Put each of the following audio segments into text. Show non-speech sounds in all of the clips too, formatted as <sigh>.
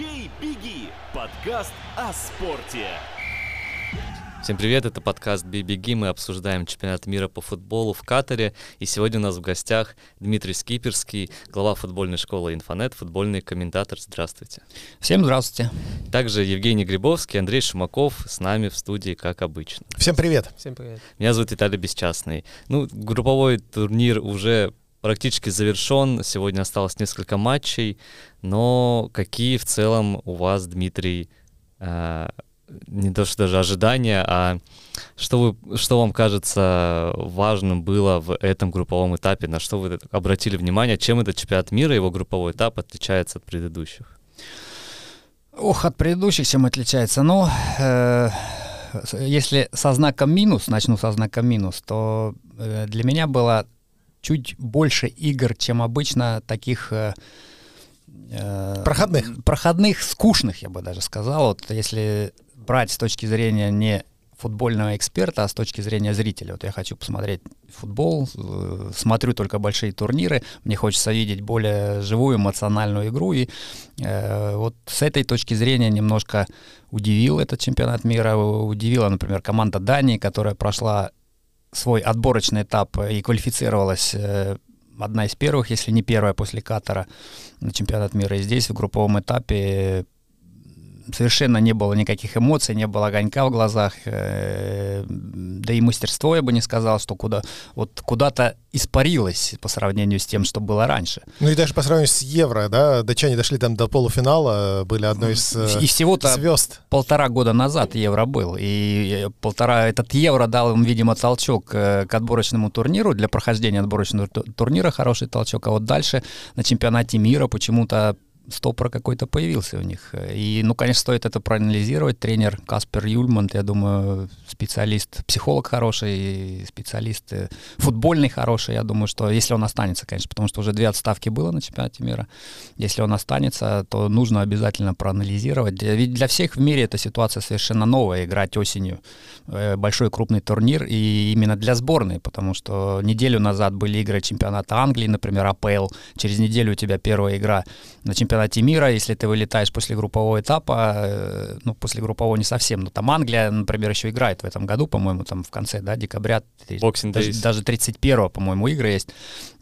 «Бей, беги» – подкаст о спорте. Всем привет, это подкаст «Бей-беги». Мы обсуждаем чемпионат мира по футболу в Катаре. И сегодня у нас в гостях Дмитрий Скиперский, глава футбольной школы «Инфонет», футбольный комментатор. Здравствуйте. Всем здравствуйте. Также Евгений Грибовский, Андрей Шумаков с нами в студии, как обычно. Всем привет. Всем привет. Меня зовут Виталий Бесчастный. Ну, групповой турнир уже практически завершен. Сегодня осталось несколько матчей. Но какие в целом у вас, Дмитрий, э, не то что даже ожидания, а что, вы, что вам кажется важным было в этом групповом этапе, на что вы обратили внимание, чем этот чемпионат мира, его групповой этап отличается от предыдущих? Ох, от предыдущих чем отличается? Ну, э, если со знаком минус, начну со знаком минус, то э, для меня было чуть больше игр, чем обычно таких... Э, проходных. Проходных, скучных, я бы даже сказал. Вот если брать с точки зрения не футбольного эксперта, а с точки зрения зрителя. Вот я хочу посмотреть футбол, э, смотрю только большие турниры, мне хочется видеть более живую эмоциональную игру, и э, вот с этой точки зрения немножко удивил этот чемпионат мира, удивила, например, команда Дании, которая прошла свой отборочный этап и квалифицировалась э, одна из первых, если не первая после Катара на чемпионат мира. И здесь в групповом этапе совершенно не было никаких эмоций, не было огонька в глазах, э, да и мастерство я бы не сказал, что куда, вот куда-то испарилось по сравнению с тем, что было раньше. Ну и даже по сравнению с Евро, да, датчане дошли там до полуфинала, были одной из и всего-то звезд. полтора года назад Евро был, и полтора этот Евро дал им, видимо, толчок э, к отборочному турниру, для прохождения отборочного турнира хороший толчок, а вот дальше на чемпионате мира почему-то стопор какой-то появился у них. И, ну, конечно, стоит это проанализировать. Тренер Каспер Юльмант, я думаю, специалист, психолог хороший, специалист э, футбольный хороший. Я думаю, что если он останется, конечно, потому что уже две отставки было на чемпионате мира. Если он останется, то нужно обязательно проанализировать. Ведь для всех в мире эта ситуация совершенно новая, играть осенью э, большой крупный турнир, и именно для сборной, потому что неделю назад были игры чемпионата Англии, например, АПЛ, через неделю у тебя первая игра на чемпионате чемпионате мира, если ты вылетаешь после группового этапа, э, ну, после группового не совсем, но там Англия, например, еще играет в этом году, по-моему, там в конце, да, декабря, Boxing даже, даже 31 по-моему, игры есть.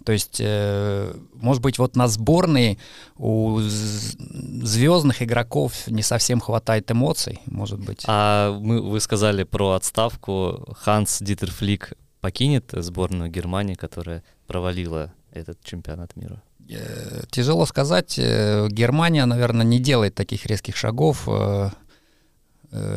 То есть, э, может быть, вот на сборные у звездных игроков не совсем хватает эмоций, может быть. А мы, вы сказали про отставку. Ханс Дитер Флик покинет сборную Германии, которая провалила этот чемпионат мира? Э, тяжело сказать. Э, Германия, наверное, не делает таких резких шагов. Э,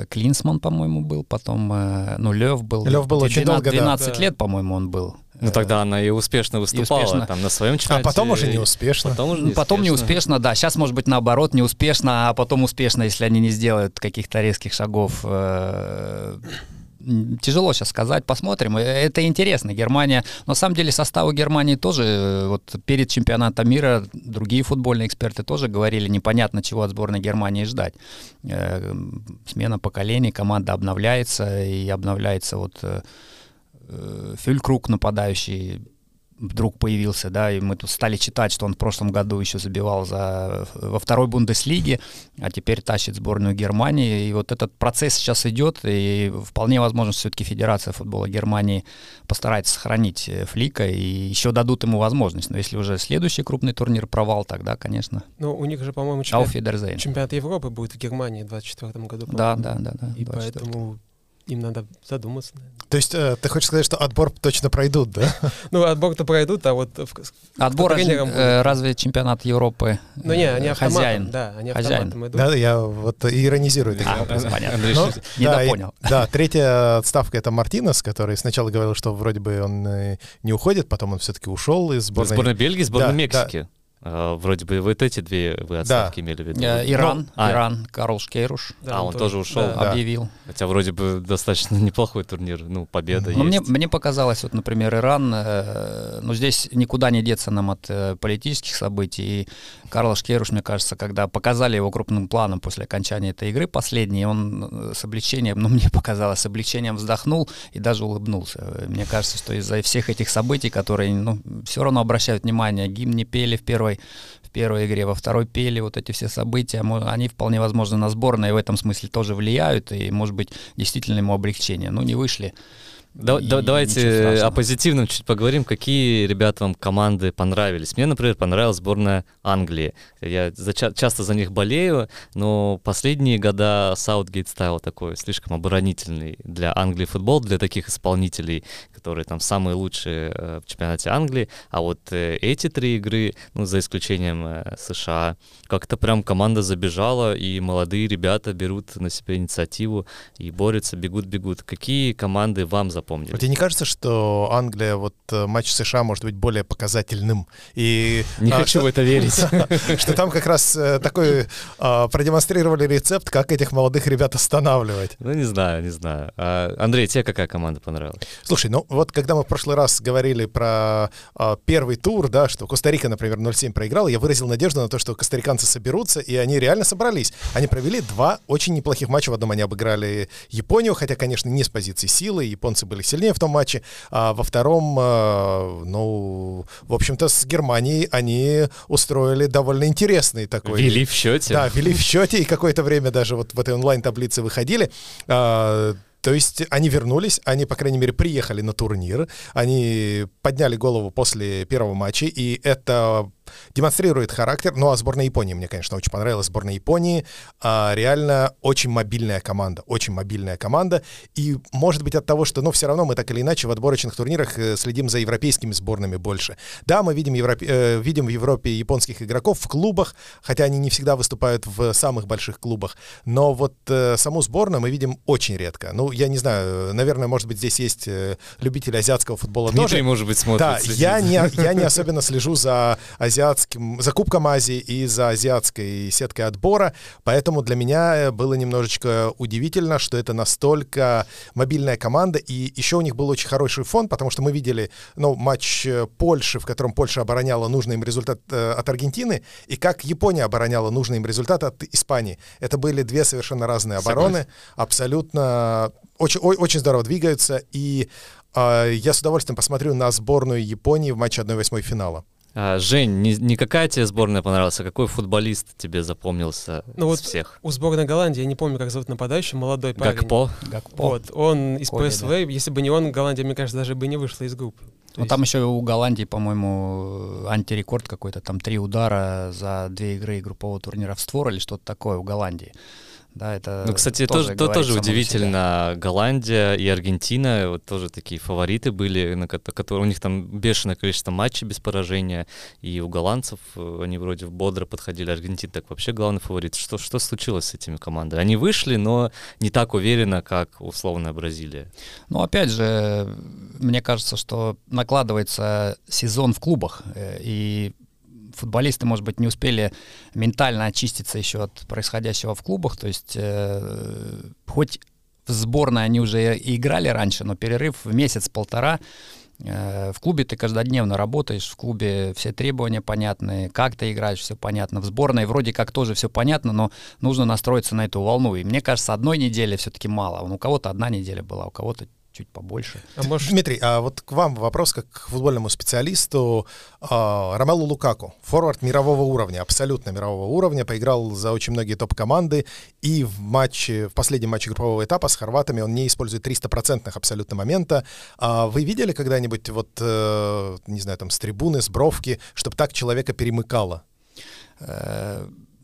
Клинсман, по-моему, был, потом, ну, Лев был. Лев был 12, очень долго, 12 да. лет, по-моему, он был. Ну тогда она и успешно выступала и успешно. там на своем чемпионате. А потом уже не успешно. Потом, уже не потом не успешно, да. Сейчас может быть наоборот не успешно, а потом успешно, если они не сделают каких-то резких шагов тяжело сейчас сказать, посмотрим. Э, это интересно. Германия, на самом деле составу Германии тоже, э, вот перед чемпионатом мира другие футбольные эксперты тоже говорили, непонятно, чего от сборной Германии ждать. Э, смена поколений, команда обновляется, и обновляется вот Фюлькруг нападающий, вдруг появился, да, и мы тут стали читать, что он в прошлом году еще забивал за, во второй Бундеслиге, а теперь тащит сборную Германии, и вот этот процесс сейчас идет, и вполне возможно, все-таки Федерация футбола Германии постарается сохранить э, Флика, и еще дадут ему возможность, но если уже следующий крупный турнир провал, тогда, конечно. Ну, у них же, по-моему, чемпионат, чемпионат Европы будет в Германии в 2024 году. Да, да, да, да. И 24. поэтому им надо задуматься. Наверное. То есть э, ты хочешь сказать, что отбор точно пройдут, да? <laughs> Ну, отбор-то пройдут, а вот... Отбор э, разве чемпионат Европы Ну, не, они хозяин. Да, они автоматом идут. Да, я вот иронизирую. А, понятно. Не понял. Да, третья отставка — это Мартинес, который сначала говорил, что вроде бы он э, не уходит, потом он все-таки ушел из сборной... Сборной Бельгии, сборной Мексики. Uh, вроде бы вот эти две вы отставки да. имели в виду. Иран, ну, а, Иран, Карл Шкейруш. Да, а, он, он тоже ушел. Да. Объявил. Хотя вроде бы достаточно <laughs> неплохой турнир, ну, победа Но есть. Мне, мне показалось, вот, например, Иран, э, ну, здесь никуда не деться нам от э, политических событий. И Карл Шкейруш, мне кажется, когда показали его крупным планом после окончания этой игры последней, он э, с облегчением, ну, <laughs> мне показалось, с облегчением вздохнул и даже улыбнулся. Мне кажется, что из-за всех этих событий, которые, ну, все равно обращают внимание, гимн не пели в первой первой, в первой игре, во второй пели, вот эти все события, они вполне возможно на сборной в этом смысле тоже влияют, и, может быть, действительно ему облегчение. Ну, не вышли. Да, да, давайте о позитивном чуть поговорим. Какие ребята вам команды понравились? Мне, например, понравилась сборная Англии. Я за, часто за них болею, но последние года Саутгейт ставил такой слишком оборонительный для Англии футбол, для таких исполнителей, которые там самые лучшие э, в чемпионате Англии. А вот э, эти три игры, ну, за исключением э, США, как-то прям команда забежала, и молодые ребята берут на себя инициативу и борются, бегут-бегут. Какие команды вам за запомнили. Тебе не кажется, что Англия, вот э, матч США может быть более показательным? И, не а, хочу что, в это верить. <laughs> Что там как раз э, такой а, продемонстрировали рецепт, как этих молодых ребят останавливать. Ну, не знаю, не знаю. А, Андрей, тебе какая команда понравилась? Слушай, ну вот когда мы в прошлый раз говорили про а, первый тур, да, что Коста-Рика, например, 0-7 проиграла, я выразил надежду на то, что костариканцы соберутся, и они реально собрались. Они провели два очень неплохих матча. В одном они обыграли Японию, хотя, конечно, не с позиции силы. Японцы были сильнее в том матче. А во втором, э, ну, в общем-то, с Германией они устроили довольно интересный такой... Вели в счете. Да, вели в счете, и какое-то время даже вот в этой онлайн-таблице выходили. А, то есть они вернулись, они, по крайней мере, приехали на турнир, они подняли голову после первого матча, и это демонстрирует характер. Ну, а сборная Японии мне, конечно, очень понравилась. Сборная Японии а, реально очень мобильная команда, очень мобильная команда. И, может быть, от того, что, ну, все равно мы так или иначе в отборочных турнирах э, следим за европейскими сборными больше. Да, мы видим, Европе, э, видим в Европе японских игроков в клубах, хотя они не всегда выступают в самых больших клубах. Но вот э, саму сборную мы видим очень редко. Ну, я не знаю, наверное, может быть, здесь есть э, любители азиатского футбола Дмитрий, тоже. может быть, смотрит. Да, я не, я не особенно слежу за азиатским азиатским, за Кубком Азии и за азиатской сеткой отбора. Поэтому для меня было немножечко удивительно, что это настолько мобильная команда. И еще у них был очень хороший фон, потому что мы видели ну, матч э, Польши, в котором Польша обороняла нужный им результат э, от Аргентины, и как Япония обороняла нужный им результат от Испании. Это были две совершенно разные обороны. Согласен. Абсолютно очень, очень здорово двигаются. И э, я с удовольствием посмотрю на сборную Японии в матче 1-8 финала. А, Жень, не, не какая тебе сборная понравилась, а какой футболист тебе запомнился ну, из вот всех? У сборной Голландии, я не помню, как зовут нападающий, молодой парень. Гакпо? Гакпо. Вот, он из Коли, ПСВ, да. если бы не он, Голландия, мне кажется, даже бы не вышла из группы. Ну, есть... там еще у Голландии, по-моему, антирекорд какой-то, там три удара за две игры группового турнира в створ или что-то такое у Голландии. Да, это ну, кстати, тоже, то, тоже удивительно. Голландия и Аргентина вот тоже такие фавориты были, на которые у них там бешеное количество матчей без поражения, и у голландцев э, они вроде бодро подходили. Аргентина так вообще главный фаворит. Что, что случилось с этими командами? Они вышли, но не так уверенно, как условная Бразилия. Ну, опять же, мне кажется, что накладывается сезон в клубах, э, и футболисты, может быть, не успели ментально очиститься еще от происходящего в клубах. То есть э, хоть в сборной они уже и играли раньше, но перерыв в месяц-полтора э, в клубе ты каждодневно работаешь, в клубе все требования понятны, как ты играешь, все понятно. В сборной вроде как тоже все понятно, но нужно настроиться на эту волну. И мне кажется, одной недели все-таки мало. У кого-то одна неделя была, у кого-то чуть побольше. А может... Дмитрий, а вот к вам вопрос как к футбольному специалисту. А, Ромелу Лукаку, форвард мирового уровня, абсолютно мирового уровня, поиграл за очень многие топ-команды, и в матче, в последнем матче группового этапа с хорватами он не использует 300% абсолютно момента. А вы видели когда-нибудь вот, э, не знаю, там, с трибуны, с бровки, чтобы так человека перемыкало?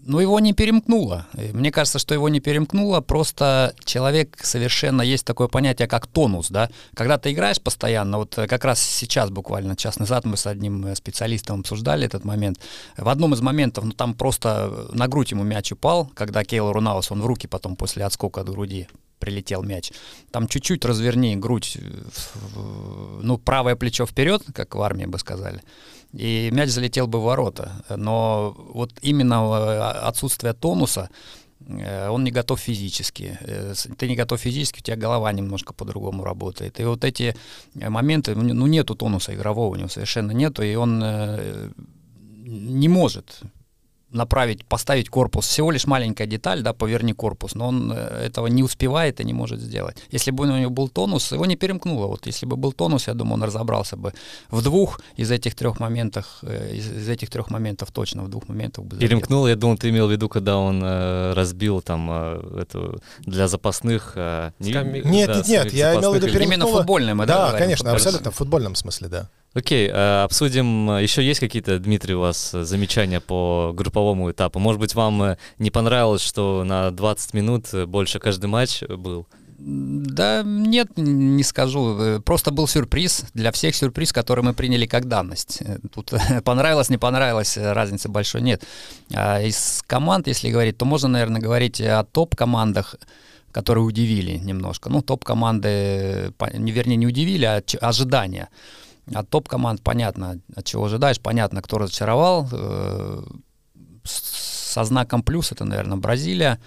Ну, его не перемкнуло. Мне кажется, что его не перемкнуло, просто человек совершенно, есть такое понятие, как тонус, да. Когда ты играешь постоянно, вот как раз сейчас буквально час назад мы с одним э, специалистом обсуждали этот момент. В одном из моментов, ну, там просто на грудь ему мяч упал, когда Кейл Рунаус, он в руки потом после отскока от груди прилетел мяч. Там чуть-чуть разверни грудь, ну, правое плечо вперед, как в армии бы сказали и мяч залетел бы в ворота. Но вот именно э, отсутствие тонуса, э, он не готов физически. Э, ты не готов физически, у тебя голова немножко по-другому работает. И вот эти моменты, ну, ну нету тонуса игрового у него совершенно нету, и он не может направить, поставить корпус. Всего лишь маленькая деталь, да, поверни корпус, но он э, этого не успевает и не может сделать. Если бы у него был тонус, его не перемкнуло. Вот если бы был тонус, я думаю, он разобрался бы в двух из этих трех моментов, э, из, из этих трех моментов точно, в двух моментах бы Перемкнул, я думал, ты имел в виду, когда он э, разбил там э, эту для запасных... Э, не, Скамей... Нет, да, нет, нет, я имел в виду перемкнула... Именно футбольный мы, да, да конечно, абсолютно в футбольном смысле, да. Окей, э, обсудим. Э, Еще есть какие-то, Дмитрий, у вас э, замечания по групповому этапу? Может быть, вам не понравилось, что на 20 минут больше каждый матч был? Да нет, не скажу. Просто был сюрприз. Для всех сюрприз, который мы приняли как данность. Тут <laughs> понравилось, не понравилось, разницы большой нет. А из команд, если говорить, то можно, наверное, говорить о топ-командах, которые удивили немножко. Ну, топ-команды, вернее, не удивили, а ожидания. От топ-команд понятно, от чего ожидаешь, понятно, кто разочаровал. Э, со знаком плюс это, наверное, Бразилия,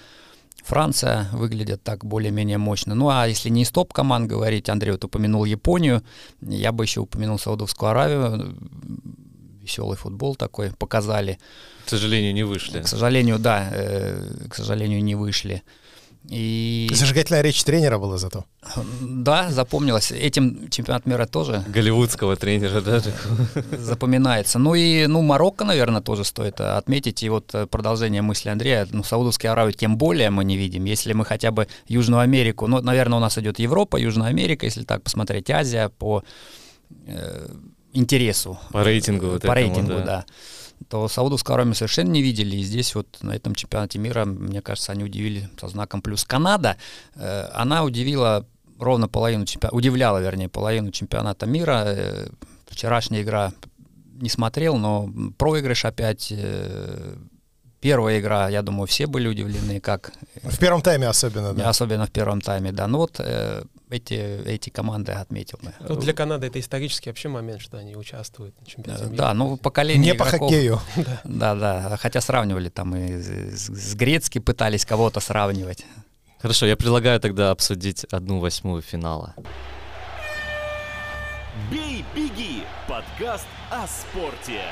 Франция выглядят так более-менее мощно. Ну а если не из топ-команд говорить, Андрей вот упомянул Японию, я бы еще упомянул Саудовскую Аравию, веселый футбол такой показали. К сожалению, не вышли. К сожалению, да, э, к сожалению, не вышли. И... Зажигательная речь тренера была зато. Да, запомнилась. Этим чемпионат мира тоже. Голливудского тренера даже. Запоминается. Ну и ну, Марокко, наверное, тоже стоит отметить. И вот продолжение мысли Андрея. Ну, Саудовские Аравии тем более мы не видим. Если мы хотя бы Южную Америку, ну, наверное, у нас идет Европа, Южная Америка, если так посмотреть, Азия по э, интересу. По рейтингу. Вот по этому, рейтингу, да. да то Саудовскую Аравию совершенно не видели. И здесь вот на этом чемпионате мира, мне кажется, они удивили со знаком плюс. Канада, э, она удивила ровно половину чемпионата, удивляла, вернее, половину чемпионата мира. Э, вчерашняя игра не смотрел, но проигрыш опять. Э, первая игра, я думаю, все были удивлены, как... В первом тайме особенно, да? Особенно в первом тайме, да. Ну вот э, эти, эти команды отметил бы. Ну, для Канады это исторический вообще момент, что они участвуют на чемпионате мира. Да, ну поколение Не игроков, по хоккею. <laughs> Да, да, хотя сравнивали там и с, с Грецки пытались кого-то сравнивать. Хорошо, я предлагаю тогда обсудить одну восьмую финала. Бей, беги! Подкаст о спорте.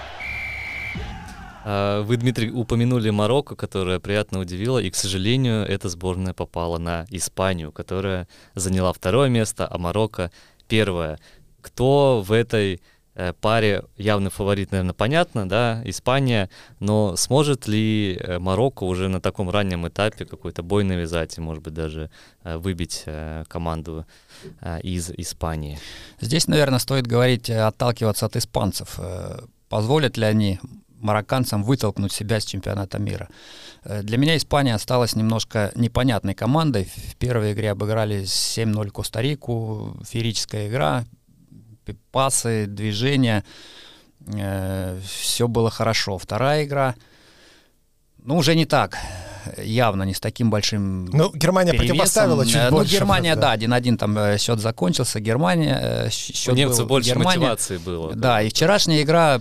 А, вы, Дмитрий, упомянули Марокко, которая приятно удивила, и, к сожалению, эта сборная попала на Испанию, которая заняла второе место, а Марокко первое. Кто в этой э, паре явный фаворит, наверное, понятно, да, Испания, но сможет ли э, Марокко уже на таком раннем этапе какой-то бой навязать и, может быть, даже э, выбить команду из Испании? Здесь, наверное, стоит говорить, отталкиваться от испанцев. Позволят ли они марокканцам вытолкнуть себя с чемпионата мира. Э, для меня Испания осталась немножко непонятной командой. В первой игре обыграли 7-0 Коста-Рику, феерическая игра, пасы, движения, э, все было хорошо. Вторая игра, ну, уже не так явно не с таким большим Ну, Германия перевесом. противопоставила чуть ну, больше. Ну, Германия, да, 1-1 там э, счет закончился, Германия... Счет У немцев был, больше Германия, мотивации было. Да, да, и вчерашняя игра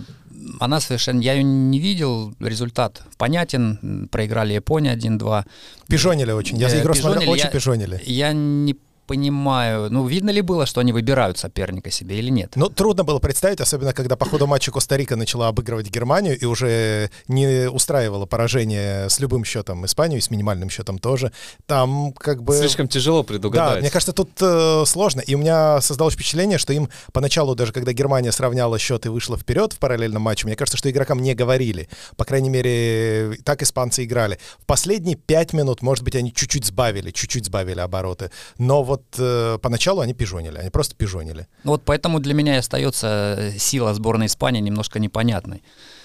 она совершенно... Я ее не видел, результат понятен. Проиграли Япония 1-2. Пижонили очень. Я за игру смотрел, очень пижонили. Я не понимаю, ну, видно ли было, что они выбирают соперника себе или нет? Ну, трудно было представить, особенно когда по ходу матча Коста-Рика начала обыгрывать Германию и уже не устраивала поражение с любым счетом Испанию, и с минимальным счетом тоже. Там как бы... Слишком тяжело предугадать. Да, мне кажется, тут э, сложно. И у меня создалось впечатление, что им поначалу, даже когда Германия сравняла счет и вышла вперед в параллельном матче, мне кажется, что игрокам не говорили. По крайней мере, так испанцы играли. В последние пять минут, может быть, они чуть-чуть сбавили, чуть-чуть сбавили обороты. Но вот вот э, поначалу они пижонили, они просто пижонили. Ну вот поэтому для меня остается э, сила сборной Испании немножко непонятной.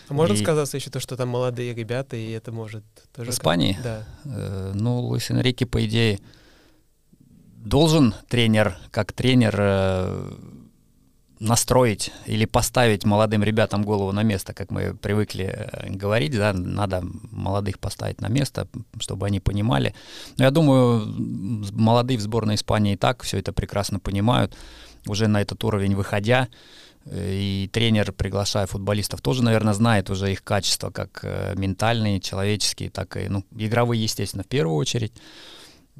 А может и... сказаться еще то, что там молодые ребята, и это может тоже... В Испании? Да. Э, ну, Луис Энрике, по идее, должен тренер, как тренер, э, настроить или поставить молодым ребятам голову на место, как мы привыкли э, говорить, да, надо молодых поставить на место, чтобы они понимали. Но я думаю, молодые в сборной Испании и так все это прекрасно понимают, уже на этот уровень выходя, э, и тренер, приглашая футболистов, тоже, наверное, знает уже их качества, как э, ментальные, человеческие, так и ну, игровые, естественно, в первую очередь.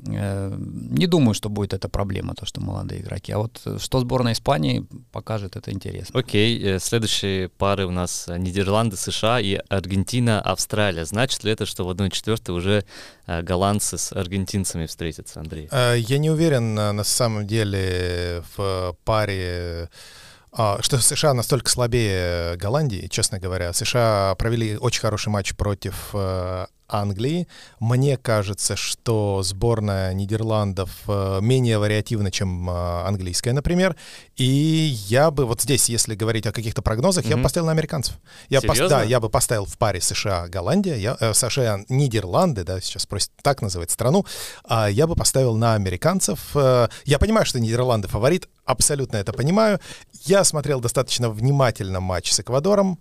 Э, не думаю, что будет эта проблема, то, что молодые игроки. А вот э, что сборная Испании покажет, это интересно. Окей, okay. Э, следующие пары у нас Нидерланды, США и Аргентина, Австралия. Значит ли это, что в 1-4 уже голландцы с аргентинцами встретятся, Андрей? Я не уверен на самом деле в паре а, что США настолько слабее Голландии, честно говоря. США провели очень хороший матч против Англии. Мне кажется, что сборная Нидерландов э, менее вариативна, чем э, английская, например. И я бы вот здесь, если говорить о каких-то прогнозах, mm-hmm. я бы поставил на американцев. Я пос, да, я бы поставил в паре США-Голландия, я, э, США-Нидерланды, да, сейчас просят так называть страну, а я бы поставил на американцев. Э, я понимаю, что Нидерланды фаворит, абсолютно это понимаю. Я смотрел достаточно внимательно матч с Эквадором.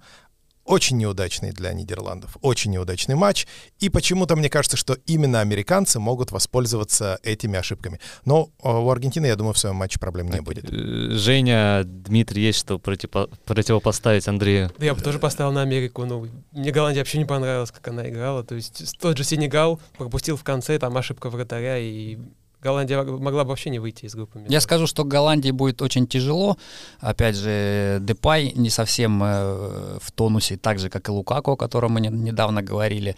Очень неудачный для Нидерландов, очень неудачный матч. И почему-то мне кажется, что именно американцы могут воспользоваться этими ошибками. Но э, у Аргентины, я думаю, в своем матче проблем не будет. Э, Женя, Дмитрий, есть что противо- противопоставить Андрею? Да я бы тоже поставил на Америку. Ну, мне Голландия вообще не понравилась, как она играла. То есть тот же Сенегал пропустил в конце, там ошибка вратаря, и Голландия могла бы вообще не выйти из группы. Я скажу, что Голландии будет очень тяжело. Опять же, Депай не совсем э, в тонусе, так же, как и Лукако, о котором мы недавно говорили.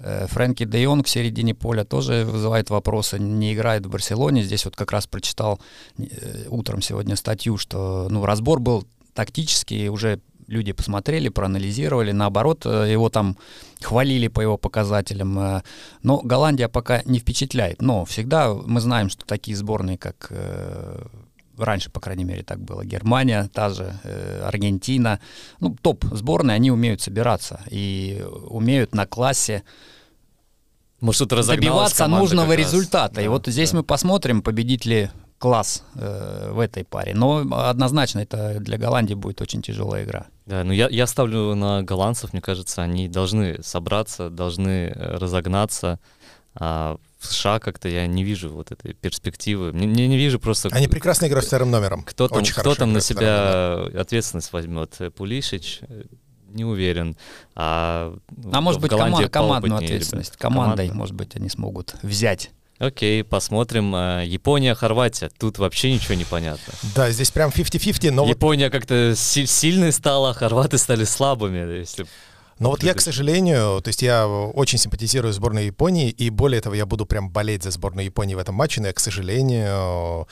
Э, Фрэнки де Йонг в середине поля тоже вызывает вопросы. Не играет в Барселоне. Здесь вот как раз прочитал э, утром сегодня статью, что ну, разбор был тактический, уже люди посмотрели, проанализировали, наоборот, э, его там хвалили по его показателям. Э, но Голландия пока не впечатляет. Но всегда мы знаем, что такие сборные, как э, раньше, по крайней мере, так было, Германия, та же, Аргентина, ну, топ сборные, они умеют собираться и умеют на классе Может, добиваться нужного результата. Да, и вот здесь да. мы посмотрим, победит ли класс э, в этой паре. Но однозначно это для Голландии будет очень тяжелая игра. Да, ну я, я ставлю на голландцев, мне кажется, они должны собраться, должны э, разогнаться. А в США как-то я не вижу вот этой перспективы. Не, не, не вижу просто... Они прекрасно играют вторым номером. Кто там, кто там на себя ответственность возьмет? Пулишич? Не уверен. А, а может быть, кома- командную ответственность. Ребят. Командой, Команда. может быть, они смогут взять Окей, посмотрим. Э, Япония, Хорватия. Тут вообще ничего не понятно. Да, здесь прям 50-50, но... Япония вот... как-то сильной стала, а хорваты стали слабыми, если... Но вот я, к сожалению, то есть я очень симпатизирую сборной Японии, и более того, я буду прям болеть за сборную Японии в этом матче, но я, к сожалению,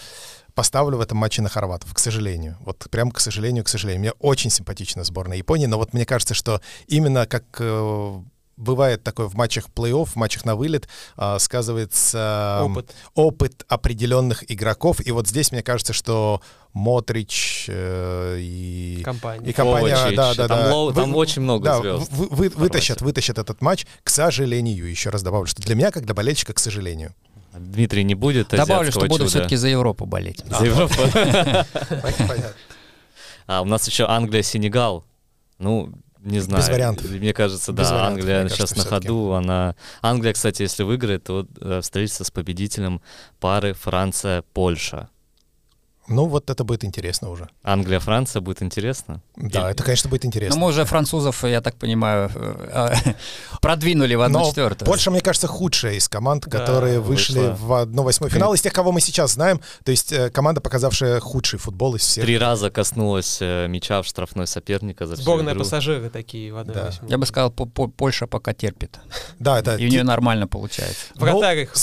поставлю в этом матче на хорватов, к сожалению. Вот прям к сожалению, к сожалению. Мне очень симпатична сборная Японии, но вот мне кажется, что именно как э, бывает такое в матчах плей-офф, в матчах на вылет, э, сказывается опыт. опыт определенных игроков. И вот здесь мне кажется, что Мотрич э, и компания, и компания Ковачич, да, да, там, да. Лоу, там вы, очень много да, звезд. Вы, вы, вытащат, вытащат этот матч, к сожалению, еще раз добавлю, что для меня, как для болельщика, к сожалению. Дмитрий не будет Добавлю, что буду все-таки за Европу болеть. За Европу? <laughs> А у нас еще Англия-Сенегал. Ну, не знаю. Без вариантов. Мне кажется, Без да, вариантов, Англия мне сейчас кажется, на ходу. Она... Англия, кстати, если выиграет, то э, встретится с победителем пары Франция-Польша. Ну, вот это будет интересно уже. Англия-Франция будет интересно? Да, это, конечно, будет интересно. Но мы уже французов, я так понимаю, э, <laughs> продвинули в 1-4. Польша, мне кажется, худшая из команд, которые да, вышли вышла. в 1-8 финал. Из тех, кого мы сейчас знаем, то есть э, команда, показавшая худший футбол из всех. Три раза коснулась э, мяча в штрафной соперника за Сборная пассажиры такие в 1-8. Да. Я бы сказал, Польша пока терпит. Да, это... И у нее нормально получается. Вратарь их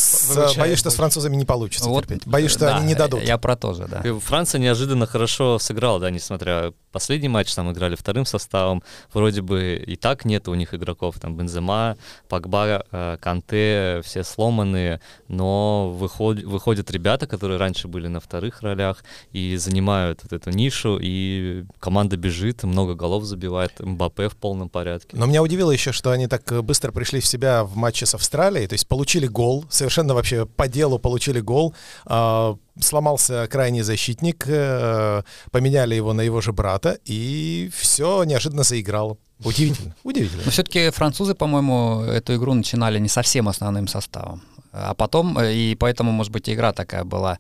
Боюсь, что с французами не получится терпеть. Боюсь, что они не дадут. Я про то же, да. Франция неожиданно хорошо сыграла, да, несмотря последний матч там играли вторым составом, вроде бы и так нет у них игроков, там Бензема, Пакба, э, Канте, все сломанные, но выход, выходят ребята, которые раньше были на вторых ролях и занимают вот эту нишу, и команда бежит, много голов забивает, Мбаппе в полном порядке. Но меня удивило еще, что они так быстро пришли в себя в матче с Австралией, то есть получили гол, совершенно вообще по делу получили гол, а, сломался крайний защитник, э, поменяли его на его же брата, и все неожиданно заиграло. Удивительно, <laughs> удивительно. Но все-таки французы, по-моему, эту игру начинали не совсем основным составом. А потом, э, и поэтому, может быть, игра такая была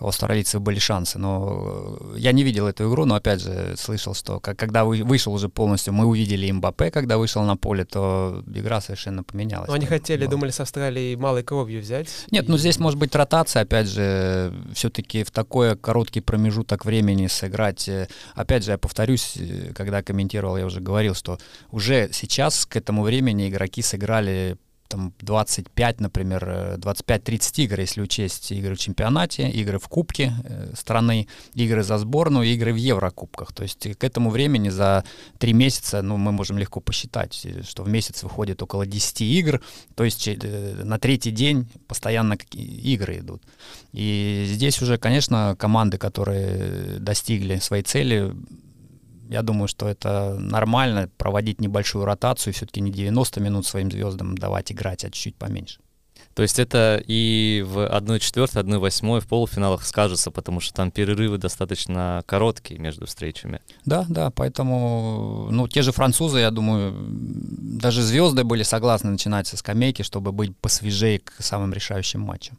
у австралийцев были шансы. Но э, я не видел эту игру, но опять же слышал, что когда вышел уже полностью, мы увидели Мбаппе, когда вышел на поле, то игра совершенно поменялась. Но они хотели, было. думали, с Австралией малой кровью взять. Нет, и... ну здесь может быть ротация, опять же, все-таки в такой короткий промежуток времени сыграть. Э, опять же, я повторюсь, э, когда комментировал, я уже говорил, что уже сейчас к этому времени игроки сыграли там 25, например, 25-30 э, игр, если учесть игры в чемпионате, игры в Кубке э, страны, игры за сборную, игры в Еврокубках. То есть к этому времени за три месяца, ну, мы можем легко посчитать, э, что в месяц выходит около 10 игр, то есть на третий день постоянно игры идут. И здесь уже, конечно, команды, которые достигли своей цели, я думаю, что это нормально проводить небольшую ротацию, все-таки не 90 минут своим звездам давать играть, а чуть-чуть поменьше. То есть это и в 1-4, 1-8 в полуфиналах скажется, потому что там перерывы достаточно короткие между встречами. Да, да, поэтому, ну, те же французы, я думаю, даже звезды были согласны начинать со скамейки, чтобы быть посвежее к самым решающим матчам.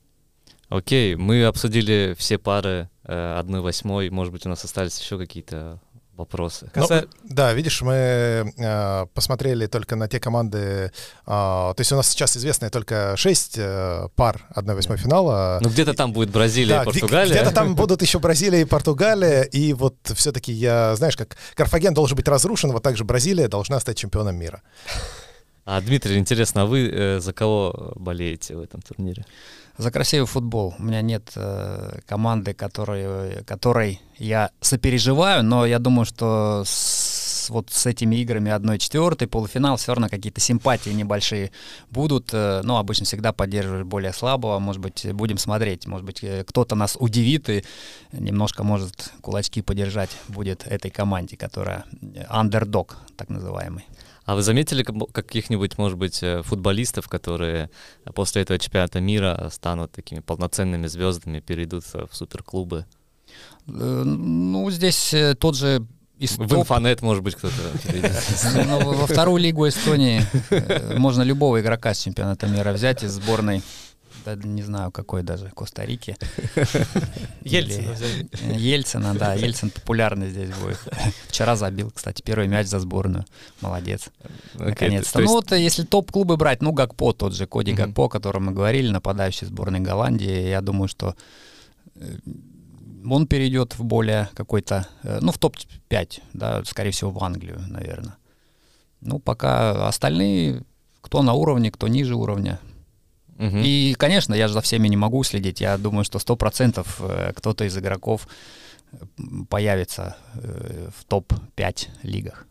Окей, мы обсудили все пары э, 1-8, может быть, у нас остались еще какие-то вопросы. Ну, да, видишь, мы э, посмотрели только на те команды, э, то есть у нас сейчас известно только 6 э, пар 1-8 финала. Ну где-то там будет Бразилия да, и Португалия. Где-то там <laughs> будут еще Бразилия и Португалия, и вот все-таки я, знаешь, как Карфаген должен быть разрушен, вот так же Бразилия должна стать чемпионом мира. А, Дмитрий, интересно, а вы э, за кого болеете в этом турнире? За красивый футбол. У меня нет э, команды, которой, которой я сопереживаю, но я думаю, что с, вот с этими играми 1-4, полуфинал, все равно какие-то симпатии небольшие будут. Э, но обычно всегда поддерживаешь более слабого. Может быть, будем смотреть. Может быть, э, кто-то нас удивит и немножко может кулачки подержать будет этой команде, которая андердог, так называемый. А вы заметили каких-нибудь, может быть, э, футболистов, которые после этого чемпионата мира станут такими полноценными звездами, перейдут в суперклубы? Э, ну, здесь э, тот же из в топ... инфонет, может быть, кто-то. Ну, во вторую лигу Эстонии можно любого игрока с чемпионата мира взять из сборной да, не знаю, какой даже, Коста-Рики. Ельцина Ельцина, да, Ельцин популярный здесь будет. Вчера забил, кстати, первый мяч за сборную. Молодец. Наконец-то. Ну вот, если топ-клубы брать, ну, Гакпо, тот же Коди Гакпо, о котором мы говорили, нападающий сборной Голландии, я думаю, что э, он перейдет в более какой-то, э, ну, в топ-5, да, скорее всего, в Англию, наверное. Ну, пока остальные, кто на уровне, кто ниже уровня, Угу. И, конечно, я же за всеми не могу следить. Я думаю, что сто процентов э, кто-то из игроков появится э, в топ-5 лигах.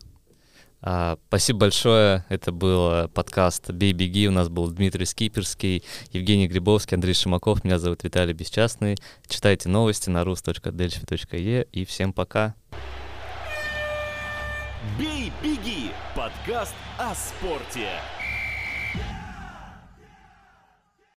А, спасибо большое. Это был подкаст «Бей, беги». У нас был Дмитрий Скиперский, Евгений Грибовский, Андрей Шимаков. Меня зовут Виталий Бесчастный. Читайте новости на rus.delphi.e и всем пока. «Бей, беги» — подкаст о спорте.